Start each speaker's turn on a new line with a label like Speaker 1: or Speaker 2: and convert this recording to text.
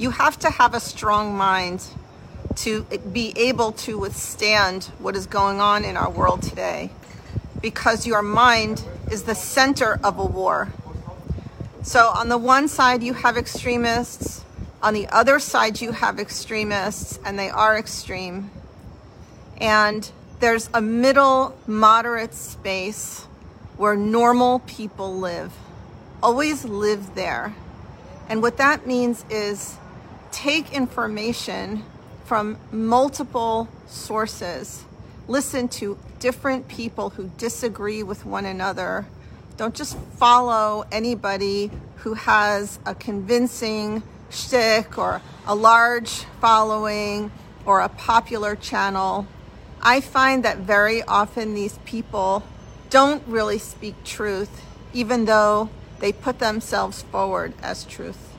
Speaker 1: You have to have a strong mind to be able to withstand what is going on in our world today because your mind is the center of a war. So, on the one side, you have extremists, on the other side, you have extremists, and they are extreme. And there's a middle, moderate space where normal people live. Always live there. And what that means is take information from multiple sources. Listen to different people who disagree with one another. Don't just follow anybody who has a convincing shtick or a large following or a popular channel. I find that very often these people don't really speak truth, even though they put themselves forward as truth.